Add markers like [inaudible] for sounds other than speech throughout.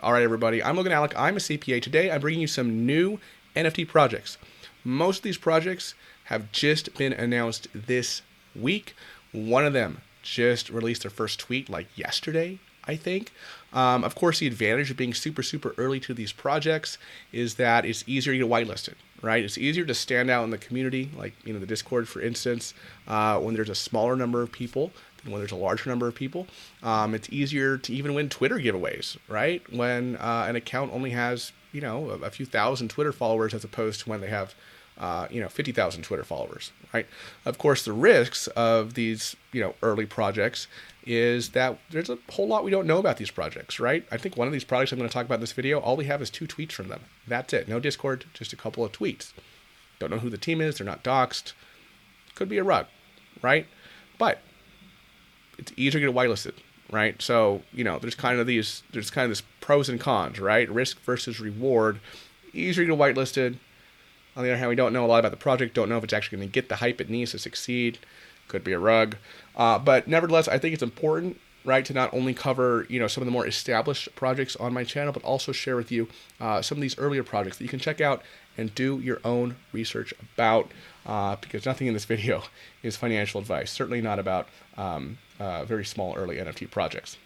All right, everybody. I'm Logan Allec. I'm a CPA. Today, I'm bringing you some new NFT projects. Most of these projects have just been announced this week. One of them just released their first tweet like yesterday, I think. Um, of course, the advantage of being super, super early to these projects is that it's easier to get whitelisted, right? It's easier to stand out in the community, like you know the Discord, for instance, uh, when there's a smaller number of people when there's a larger number of people. Um, it's easier to even win Twitter giveaways, right? When uh, an account only has you know a, a, few thousand Twitter followers as opposed to when they have uh, you know 50,000 Twitter followers, right? Of course, the risks of these you know early projects is that there's a whole lot we don't know about these projects, right? I think one of these projects I'm going to talk about in this video, all we have is two tweets from them. That's it. No Discord, just a couple of tweets. Don't know who the team is. They're not doxxed. Could be a rug, right? But it's easier to get whitelisted, right? So you know, there's kind of these, there's kind of this pros and cons, right? Risk versus reward. Easier to get whitelisted. On the other hand, we don't know a lot about the project. Don't know if it's actually going to get the hype it needs to succeed. Could be a rug. Uh, but nevertheless, I think it's important right to not only cover you know some of the more established projects on my channel but also share with you uh, some of these earlier projects that you can check out and do your own research about uh, because nothing in this video [laughs] is financial advice certainly not about um, uh, very small early nft projects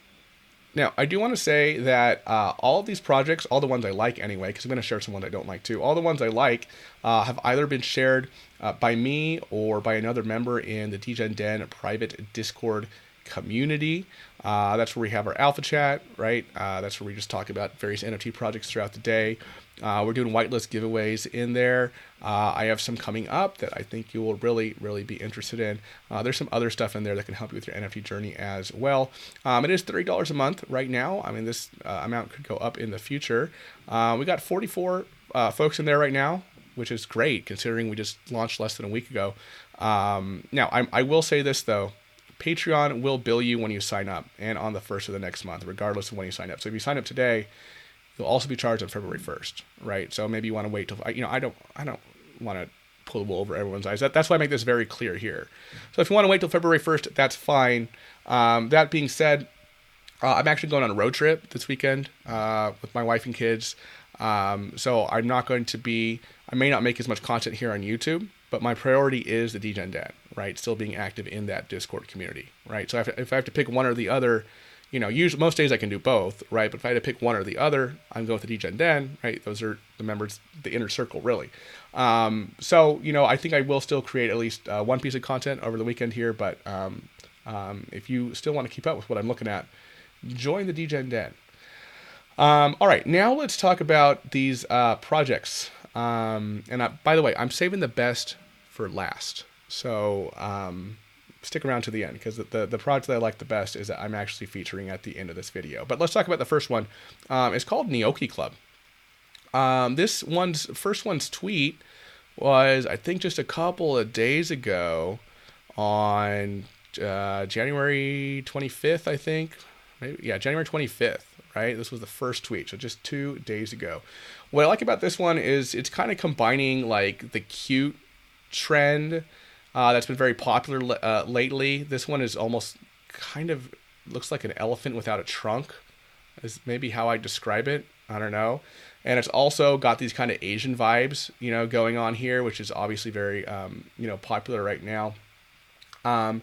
now, I do want to say that uh, all of these projects, all the ones I like anyway, because I'm going to share some ones I don't like too, all the ones I like uh, have either been shared uh, by me or by another member in the Degen Den private Discord community. Uh, that's where we have our alpha chat, right? Uh, that's where we just talk about various NFT projects throughout the day. Uh, we're doing whitelist giveaways in there. Uh, I have some coming up that I think you will really, really be interested in. Uh, there's some other stuff in there that can help you with your NFT journey as well. Um, it is $30 a month right now. I mean, this uh, amount could go up in the future. we got 44 folks in there right now, which is great considering we just launched less than a week ago. Um, now, I, I will say this though. Patreon will bill you when you sign up and on the first of the next month, regardless of when you sign up. So if you sign up today, you'll also be charged on February 1st, right? So maybe you want to wait till you know I don't I don't want to pull the wool over everyone's eyes. That, that's why I make this very clear here. So if you want to wait till February 1st, that's fine. Um, that being said, uh, I'm actually going on a road trip this weekend uh, with my wife and kids. Um, so I'm not going to be. I may not make as much content here on YouTube, but my priority is the Degen Den, right? Still being active in that Discord community, right? So if, if I have to pick one or the other, you know, usually most days I can do both, right? But if I had to pick one or the other, I'm going with the Degen Den, right? Those are the members, the inner circle, really. Um, so you know, I think I will still create at least uh, one piece of content over the weekend here. But um, um, if you still want to keep up with what I'm looking at, join the Degen Den. Um, all right, now let's talk about these uh, projects. Um, and I, by the way, I'm saving the best for last. So um, stick around to the end because the, the, the project that I like the best is that I'm actually featuring at the end of this video. But let's talk about the first one. Um, it's called Neoki Club. Um, this one's first one's tweet was I think just a couple of days ago on uh, January 25th. I think maybe yeah January 25th. Right, this was the first tweet, so just two days ago. What I like about this one is it's kind of combining like the cute trend uh, that's been very popular uh, lately. This one is almost kind of looks like an elephant without a trunk, is maybe how I describe it. I don't know. And it's also got these kind of Asian vibes, you know, going on here, which is obviously very, um, you know, popular right now. Um,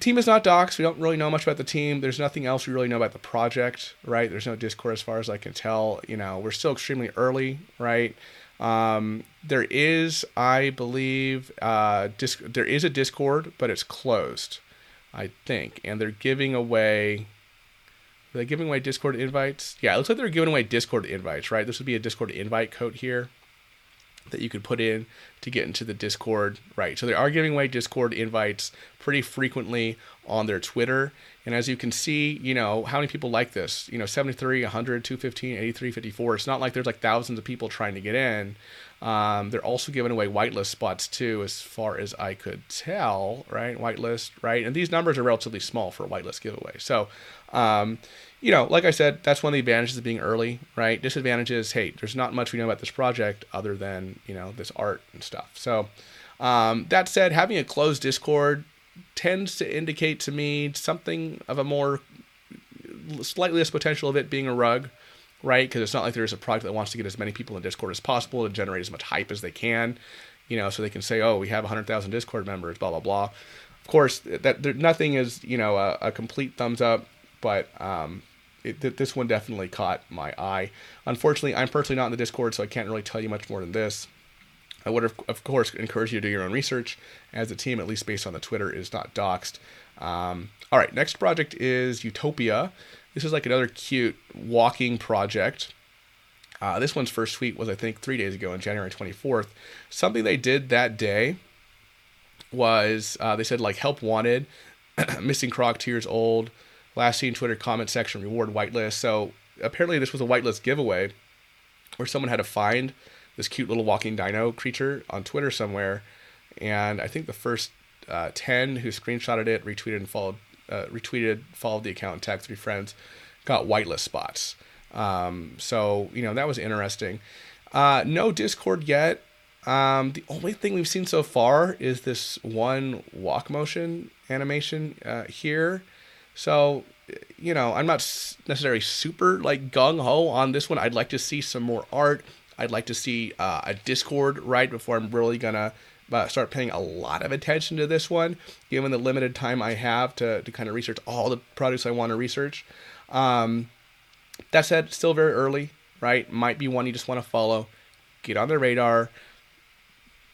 team is not docs. We don't really know much about the team. There's nothing else we really know about the project, right? There's no Discord as far as I can tell. You know, we're still extremely early, right? Um, there is, I believe, uh, disc- there is a Discord, but it's closed, I think, and they're giving away. They're they giving away Discord invites? Yeah, it looks like they're giving away Discord invites, right? This would be a Discord invite code here that you could put in to get into the Discord, right? So they are giving away Discord invites pretty frequently on their Twitter. And as you can see, you know, how many people like this? You know, 73, 100, 215, 83, 54. It's not like there's like thousands of people trying to get in. Um, they're also giving away whitelist spots too, as far as I could tell, right? Whitelist, right? And these numbers are relatively small for a whitelist giveaway. So, um, you know, like I said, that's one of the advantages of being early, right? Disadvantages, hey, there's not much we know about this project other than, you know, this art and stuff. So, um, that said, having a closed Discord tends to indicate to me something of a more slightly less potential of it being a rug, right? Because it's not like there's a project that wants to get as many people in Discord as possible to generate as much hype as they can, you know, so they can say, oh, we have 100,000 Discord members, blah blah blah. Of course, that there, nothing is you know a, a complete thumbs up, but um, it, this one definitely caught my eye. Unfortunately, I'm personally not in the Discord, so I can't really tell you much more than this. I would, of course, encourage you to do your own research, as the team, at least based on the Twitter, is not doxed. Um, all right, next project is Utopia. This is like another cute walking project. Uh, this one's first tweet was, I think, three days ago on January 24th. Something they did that day was uh, they said, like, help wanted, [clears throat] missing croc two years old, last seen Twitter comment section, reward whitelist. So apparently, this was a whitelist giveaway where someone had to find this cute little walking dino creature on Twitter somewhere. And I think the first uh, 10 who screenshotted it, retweeted, and followed, uh, retweeted, followed the account, and tagged three friends, got whitelist spots. Um, so, you know, that was interesting. Uh, no Discord yet. Um, the only thing we've seen so far is this one walk motion animation uh, here. So, you know, I'm not necessarily super like gung ho on this one. I'd like to see some more art. I'd like to see uh, a Discord right before I'm really gonna uh, start paying a lot of attention to this one, given the limited time I have to, to kind of research all the products I want to research. Um, that said, still very early, right? Might be one you just want to follow, get on the radar,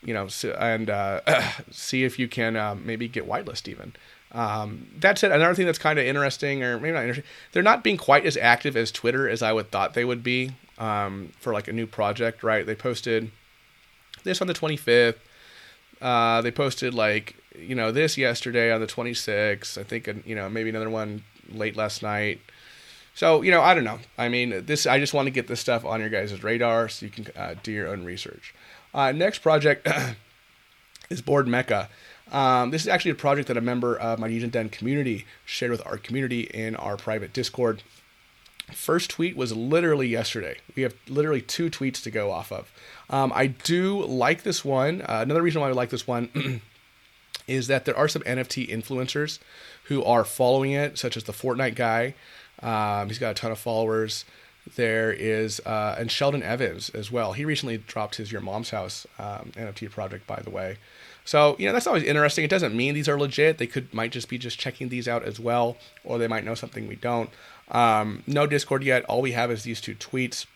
you know, and uh, [clears throat] see if you can uh, maybe get whitelist even. Um, that's it. Another thing that's kind of interesting, or maybe not interesting, they're not being quite as active as Twitter as I would thought they would be um, for like a new project. Right? They posted this on the 25th. Uh, they posted like you know this yesterday on the 26th. I think you know maybe another one late last night. So you know I don't know. I mean this. I just want to get this stuff on your guys' radar so you can uh, do your own research. Uh, next project [clears throat] is Bored Mecha. Um, this is actually a project that a member of my Degen Den community shared with our community in our private Discord. First tweet was literally yesterday. We have literally two tweets to go off of. Um, I do like this one. Uh, another reason why I like this one [clears throat] is that there are some NFT influencers who are following it, such as the Fortnite guy. Um, he's got a ton of followers. There is, uh, and Sheldon Evans as well. He recently dropped his Your Mom's House um, NFT project, by the way. So you know that's always interesting. It doesn't mean these are legit. They could might just be just checking these out as well, or they might know something we don't. Um, no Discord yet. All we have is these two tweets.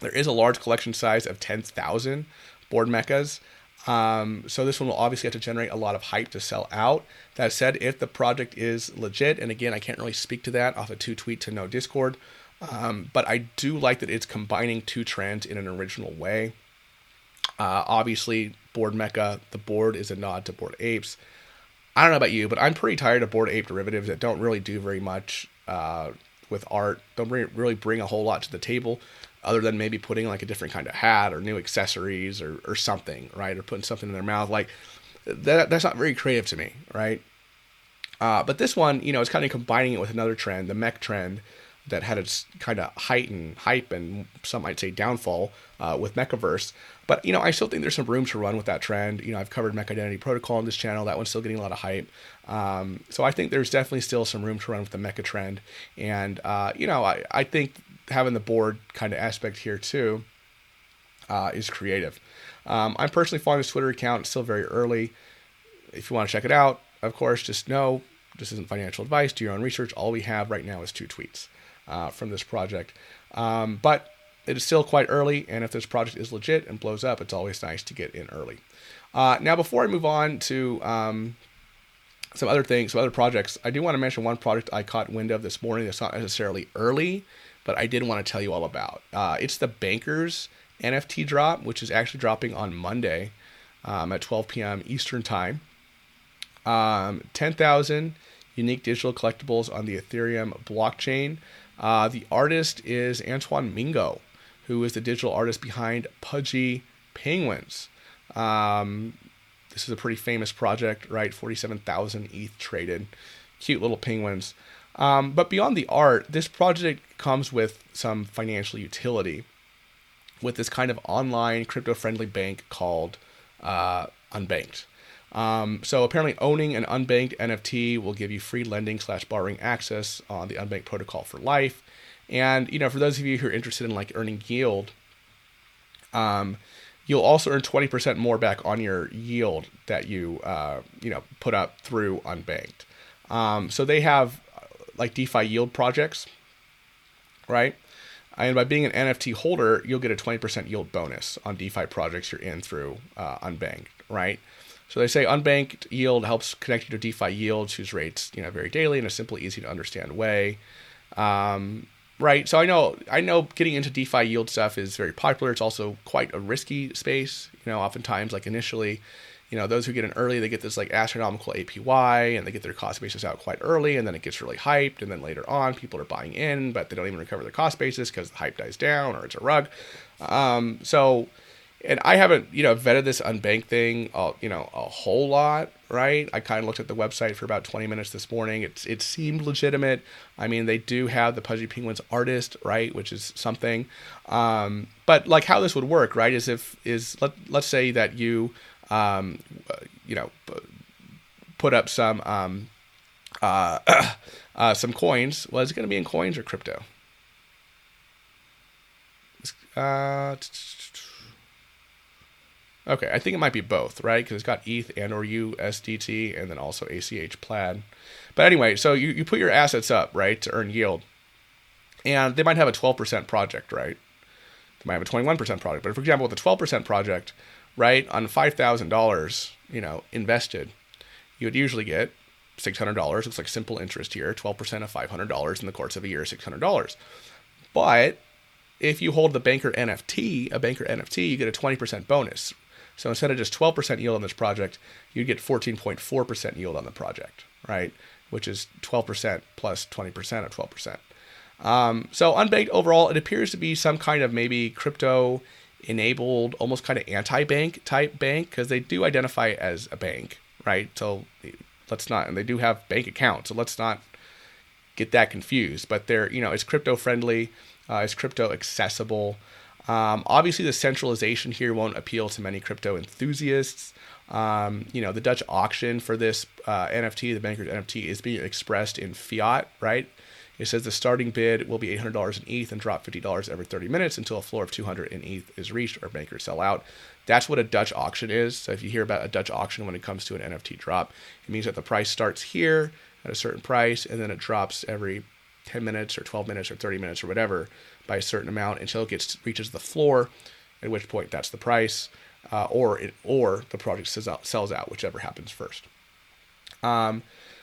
There is a large collection size of ten thousand Bored Mechas. Um, so this one will obviously have to generate a lot of hype to sell out. That said, if the project is legit, and again, I can't really speak to that off a two tweet to no Discord, um, but I do like that it's combining two trends in an original way. Uh, obviously, Bored Mecha, the board is a nod to Bored Apes. I don't know about you, but I'm pretty tired of Bored Ape derivatives that don't really do very much uh, with art. Don't really bring a whole lot to the table, other than maybe putting like a different kind of hat or new accessories or, or something, right? Or putting something in their mouth. Like that, that's not very creative to me, right? Uh, but this one, you know, is kind of combining it with another trend, the mech trend, that had its kind of height and hype and some might say downfall uh, with Mechaverse. But you know, I still think there's some room to run with that trend. You know, I've covered Mech Identity Protocol on this channel. That one's still getting a lot of hype. Um, so I think there's definitely still some room to run with the Mecha trend. And uh, you know, I, I think having the board kind of aspect here too uh, is creative. Um, I'm personally following this Twitter account. It's still very early. If you want to check it out, of course, just know this isn't financial advice. Do your own research. All we have right now is two tweets uh, from this project. Um, but it is still quite early, and if this project is legit and blows up, it's always nice to get in early. Uh, now, before I move on to um, some other things, some other projects, I do want to mention one project I caught wind of this morning that's not necessarily early, but I did want to tell you all about. Uh, it's the Bankers NFT drop, which is actually dropping on Monday um, at 12 p.m. Eastern Time. Um, 10,000 unique digital collectibles on the Ethereum blockchain. Uh, the artist is Antoine Mingo, who is the digital artist behind Pudgy Penguins. Um, this is a pretty famous project, right? 47,000 ETH traded. Cute little penguins. Um, but beyond the art, this project comes with some financial utility with this kind of online crypto friendly bank called uh, Unbanked. Um, so apparently, owning an unbanked NFT will give you free lending slash borrowing access on the unbanked protocol for life. And you know, for those of you who are interested in like earning yield, um, you'll also earn 20% more back on your yield that you uh, you know put up through unbanked. Um, so they have like DeFi yield projects, right? And by being an NFT holder, you'll get a 20% yield bonus on DeFi projects you're in through uh, unbanked, right? So they say unbanked yield helps connect you to DeFi yields whose rates you know vary daily in a simple, easy to understand way. Um, right. So I know I know getting into DeFi yield stuff is very popular. It's also quite a risky space. You know, oftentimes like initially, you know, those who get in early, they get this like astronomical APY and they get their cost basis out quite early, and then it gets really hyped, and then later on, people are buying in, but they don't even recover their cost basis because the hype dies down or it's a rug. Um, so and I haven't, you know, vetted this unbanked thing, uh, you know, a whole lot, right? I kind of looked at the website for about 20 minutes this morning. It's it seemed legitimate. I mean, they do have the Pudgy Penguins artist, right, which is something. Um, but like how this would work, right, is if is let let's say that you, um, you know, put up some um, uh, [clears throat] uh, some coins. Well, is it going to be in coins or crypto? Uh, Okay, I think it might be both, right? Because it's got ETH and or USDT and then also ACH Plaid. But anyway, so you, you put your assets up, right, to earn yield. And they might have a 12% project, right? They might have a 21% project. But for example, with a 12% project, right, on $5,000, you know, invested, you would usually get $600. It's like simple interest here, 12% of $500 in the course of a year, $600. But if you hold the Banker NFT, a Banker NFT, you get a 20% bonus, so instead of just 12% yield on this project, you'd get 14.4% yield on the project, right? Which is 12% plus 20% of 12%. Um, so unbanked overall, it appears to be some kind of maybe crypto enabled, almost kind of anti-bank type bank because they do identify as a bank, right? So let's not, and they do have bank accounts. So let's not get that confused. But they're, you know, it's crypto friendly, uh, it's crypto accessible. Um, obviously, the centralization here won't appeal to many crypto enthusiasts. Um, you know, the Dutch auction for this uh, NFT, the Bankers NFT, is being expressed in fiat, right? It says the starting bid will be $800 in ETH and drop $50 every 30 minutes until a floor of 200 in ETH is reached or bankers sell out. That's what a Dutch auction is. So if you hear about a Dutch auction when it comes to an NFT drop, it means that the price starts here at a certain price and then it drops every 10 minutes or 12 minutes or 30 minutes or whatever by a certain amount until it gets reaches the floor, at which point that's the price, uh, or it, or the project sells out, sells out, whichever happens first. Um,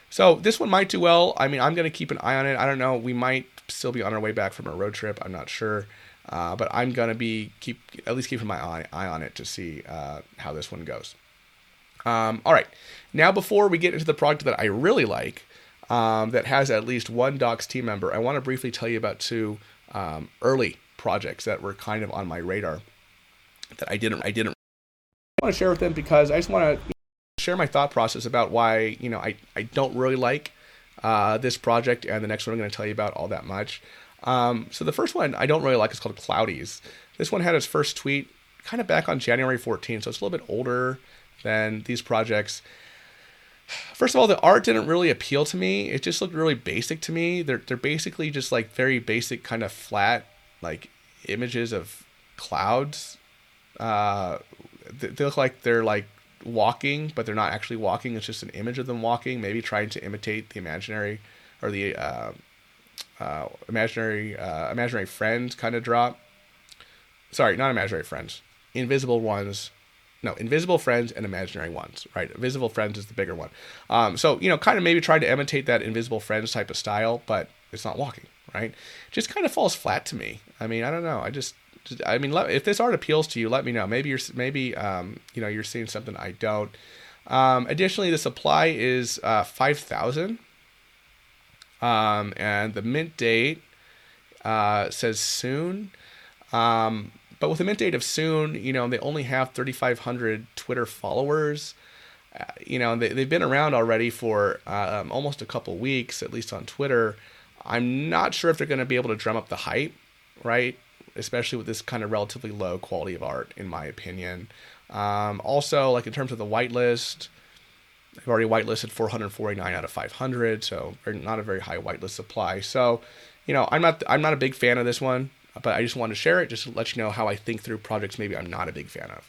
so this one might do well. I mean, I'm going to keep an eye on it. I don't know. We might still be on our way back from a road trip. I'm not sure. Uh, but I'm gonna be keep at least keeping my eye, eye on it to see uh, how this one goes. Um, all right, now before we get into the project that I really like, um, that has at least one Docs team member, I want to briefly tell you about two um, early projects that were kind of on my radar that I didn't I didn't want to share with them because I just want to share my thought process about why you know I I don't really like uh, this project and the next one I'm going to tell you about all that much. Um, so the first one I don't really like is called Cloudies. This one had its first tweet kind of back on January 14th, so it's a little bit older than these projects. First of all, the art didn't really appeal to me. It just looked really basic to me. They're they're basically just like very basic kind of flat like images of clouds. Uh, they, they look like they're like walking, but they're not actually walking. It's just an image of them walking, maybe trying to imitate the imaginary or the uh, uh, imaginary uh, imaginary friends kind of drop. Sorry, not imaginary friends. Invisible ones no, invisible friends and imaginary ones, right? Invisible friends is the bigger one. Um, so, you know, kind of maybe try to imitate that invisible friends type of style, but it's not walking, right? Just kind of falls flat to me. I mean, I don't know. I just, I mean, if this art appeals to you, let me know. Maybe you're, maybe, um, you know, you're seeing something I don't. Um, additionally, the supply is uh, 5,000. Um, and the mint date uh, says soon. Um, but with a mint date of soon, you know, they only have 3,500 Twitter followers. Uh, you know, they, they've been around already for um, almost a couple weeks, at least on Twitter. I'm not sure if they're going to be able to drum up the hype, right? Especially with this kind of relatively low quality of art, in my opinion. Um, also, like in terms of the whitelist, I've already whitelisted 449 out of 500, so not a very high whitelist supply. So, you know, I'm not I'm not a big fan of this one, but I just wanted to share it just to let you know how I think through projects maybe I'm not a big fan of.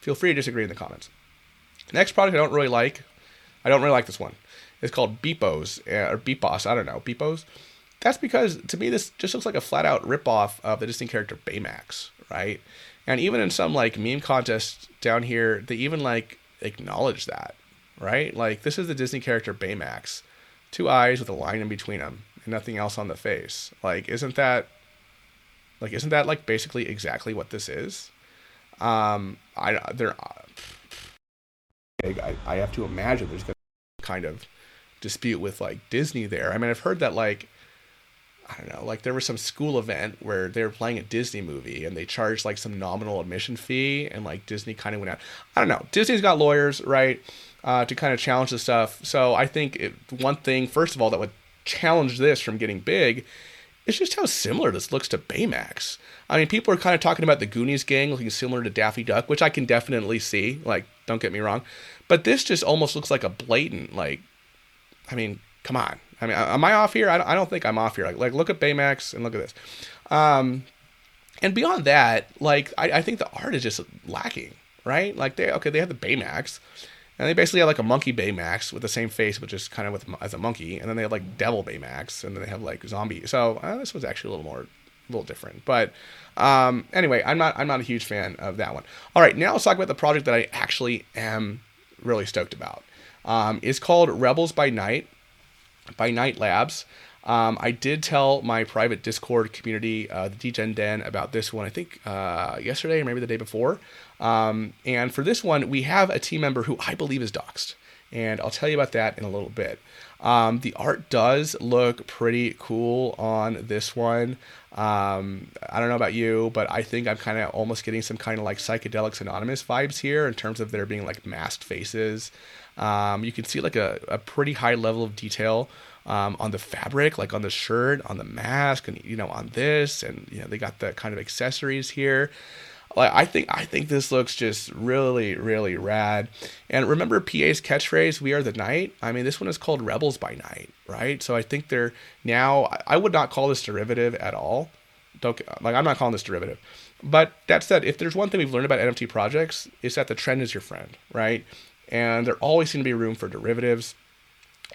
Feel free to disagree in the comments. Next product I don't really like. I don't really like this one. It's called Beepos uh, or Beepos. I don't know Beepos. That's because to me this just looks like a flat out ripoff of the Disney character Baymax, right? And even in some like meme contests down here, they even like acknowledge that, right? Like this is the Disney character Baymax, two eyes with a line in between them and nothing else on the face. Like, isn't that like isn't that like basically exactly what this is? Um, I there, I, I have to imagine there's gonna kind of dispute with like Disney there. I mean, I've heard that like I don't know, like there was some school event where they were playing a Disney movie and they charged like some nominal admission fee and like Disney kind of went out. I don't know. Disney's got lawyers, right, uh, to kind of challenge the stuff. So I think it, one thing, first of all, that would challenge this from getting big is just how similar this looks to Baymax. I mean, people are kind of talking about the Goonies gang looking similar to Daffy Duck, which I can definitely see. Like, don't get me wrong. But this just almost looks like a blatant, like, I mean, come on. I mean, am I off here? I don't, think I'm off here. Like, like look at Baymax and look at this. Um, and beyond that, like, I, I think the art is just lacking, right? Like, they okay, they have the Baymax, and they basically have like a monkey Baymax with the same face, but just kind of with as a monkey, and then they have like Devil Baymax, and then they have like zombie. So uh, this was actually a little more, a little different. But um, anyway, I'm not I'm not a huge fan of that one. All right, now let's talk about the project that I actually am really stoked about. Um, it's called Rebels by Night by Night Labs. Um, I did tell my private Discord community, uh, the Degen Den, about this one, I think uh, yesterday or maybe the day before. Um, and for this one, we have a team member who I believe is doxxed. And I'll tell you about that in a little bit. Um, the art does look pretty cool on this one. Um, I don't know about you, but I think I'm kind of almost getting some kind of like psychedelics anonymous vibes here in terms of there being like masked faces. Um, you can see like a, a pretty high level of detail um, on the fabric, like on the shirt, on the mask, and you know on this, and you know they got the kind of accessories here. Like I think I think this looks just really really rad. And remember PA's catchphrase, "We are the night." I mean, this one is called Rebels by Night, right? So I think they're now. I would not call this derivative at all. Don't like I'm not calling this derivative. But that said, if there's one thing we've learned about NFT projects, is that the trend is your friend, right? and there always seem to be room for derivatives.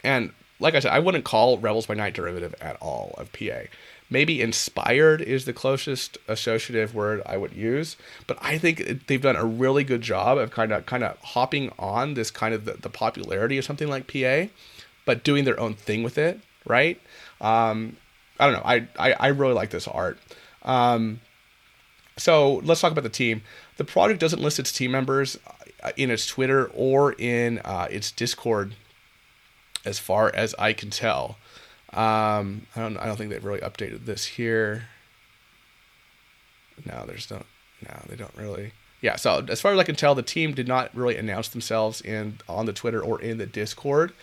And like I said, I wouldn't call Rebels by Night derivative at all of PA. Maybe inspired is the closest associative word I would use, but I think they've done a really good job of kind of kind of hopping on this kind of the, the popularity of something like PA, but doing their own thing with it, right? Um, I don't know. I, I, I really like this art. Um, so let's talk about the team. The project doesn't list its team members. Uh, in its Twitter or in uh, its Discord, as far as I can tell. Um, I don't. I don't think they've really updated this here. No, there's no. No, they don't really. Yeah. So as far as I can tell, the team did not really announce themselves in on the Twitter or in the Discord.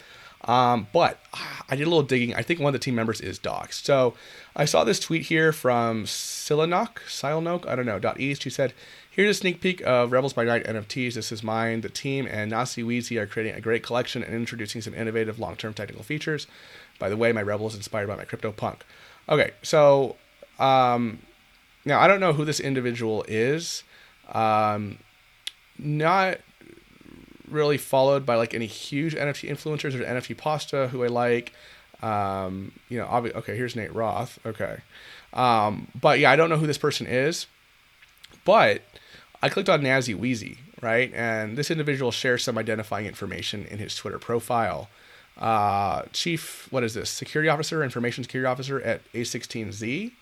Um, but I did a little digging. I think one of the team members is Docs. So I saw this tweet here from Silanok, Silnok, I don't know, dot east. She said, Here's a sneak peek of Rebels by Night NFTs. This is mine. The team and Nasi Weezy are creating a great collection and introducing some innovative long term technical features. By the way, my Rebel is inspired by my CryptoPunk. Okay, so um, now I don't know who this individual is. Um, not really followed by like any huge NFT influencers or NFT Pasta who I like. Um, you know, obvi- okay, here's Nate Roth. Okay. Um, but yeah, I don't know who this person is. But I clicked on Nazi Wheezy, right? And this individual shares some identifying information in his Twitter profile. Uh, chief, what is this? Security officer, information security officer at A16Z.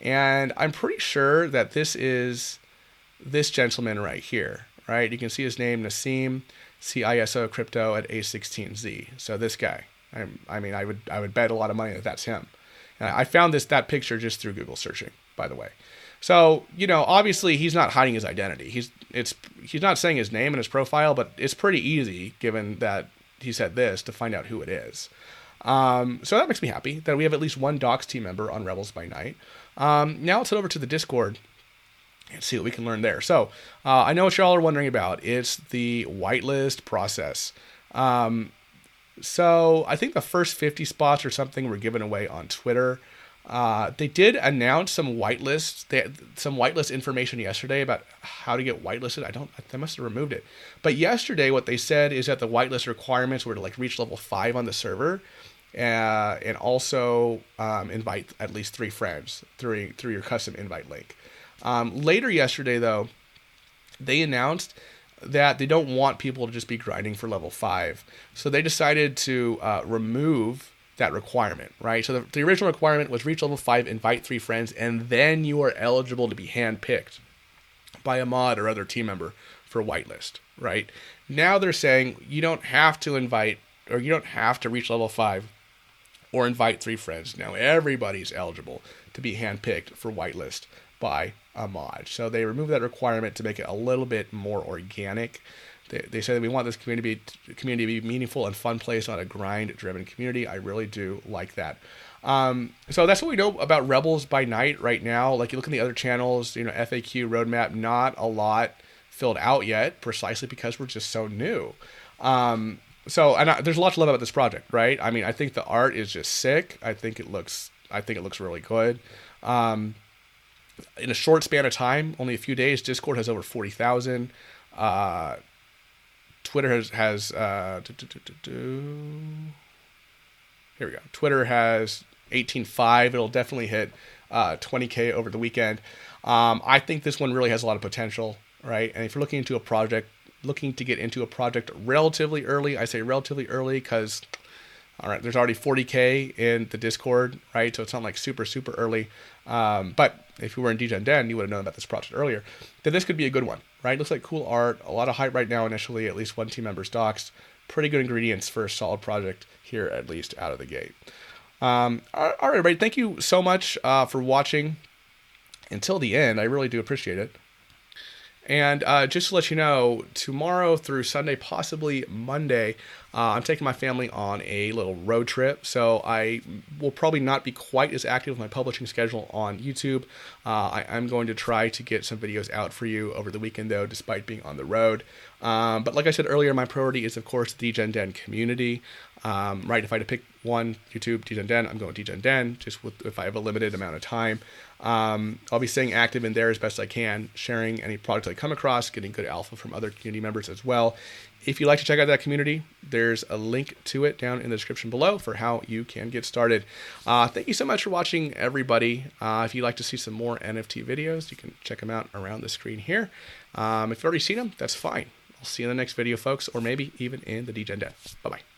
And I'm pretty sure that this is this gentleman right here, right? You can see his name, Nassim CISO crypto at A16Z. So this guy. I, I mean, I would I would bet a lot of money that that's him. And I found this that picture just through Google searching, by the way. So you know, obviously he's not hiding his identity. He's it's he's not saying his name in his profile, but it's pretty easy given that he said this to find out who it is. Um, so that makes me happy that we have at least one Docs team member on Rebels by Night. Um, now let's head over to the Discord and see what we can learn there. So uh, I know what y'all are wondering about. It's the whitelist process. Um, so I think the first 50 spots or something were given away on Twitter. Uh, they did announce some whitelist, They some whitelist information yesterday about how to get whitelisted. I don't. They must have removed it. But yesterday, what they said is that the whitelist requirements were to like reach level five on the server, uh, and also um, invite at least three friends through through your custom invite link. Um, later yesterday, though, they announced that they don't want people to just be grinding for level five, so they decided to uh, remove that requirement, right? So the, the original requirement was reach level five, invite three friends, and then you are eligible to be handpicked by a mod or other team member for whitelist, right? Now they're saying you don't have to invite or you don't have to reach level five or invite three friends. Now everybody's eligible to be handpicked for whitelist by a mod. So they removed that requirement to make it a little bit more organic. They, they say that we want this community to be, community to be meaningful and fun place, not a grind-driven community. I really do like that. Um, so that's what we know about Rebels by Night right now. Like you look at the other channels, you know, FAQ roadmap, not a lot filled out yet, precisely because we're just so new. Um, so and I, there's a lot to love about this project, right? I mean, I think the art is just sick. I think it looks, I think it looks really good. Um, in a short span of time, only a few days, Discord has over forty thousand. Uh, Twitter has has uh, do, do, do, here we go. Twitter has eighteen five. It'll definitely hit uh, 20k over the weekend. Um, I think this one really has a lot of potential, right? And if you're looking into a project, looking to get into a project relatively early, I say relatively early because all right, there's already 40k in the Discord, right? So it's not like super super early. Um, but if you were in Degen Den, you would have known about this project earlier. Then this could be a good one, right? Looks like cool art, a lot of hype right now. Initially, at least one team member's docs. Pretty good ingredients for a solid project here, at least out of the gate. Um, all right, everybody. Thank you so much uh, for watching until the end. I really do appreciate it. And uh, just to let you know, tomorrow through Sunday, possibly Monday, uh, I'm taking my family on a little road trip. So I will probably not be quite as active with my publishing schedule on YouTube. Uh, I, am going to try to get some videos out for you over the weekend, though, despite being on the road. Um, but like I said earlier, my priority is, of course, the Degen Den community. Um, right, if I had to pick one, YouTube, Degen Den, I'm going Degen Den, just with, if I have a limited amount of time. Um, I'll be staying active in there as best I can, sharing any products I come across, getting good alpha from other community members as well. If you'd like to check out that community, there's a link to it down in the description below for how you can get started. Uh, thank you so much for watching, everybody. Uh, if you'd like to see some more NFT videos, you can check them out around the screen here. Um, if you've already seen them, that's fine. I'll see you in the next video, folks, or maybe even in the Degen Den. Bye bye.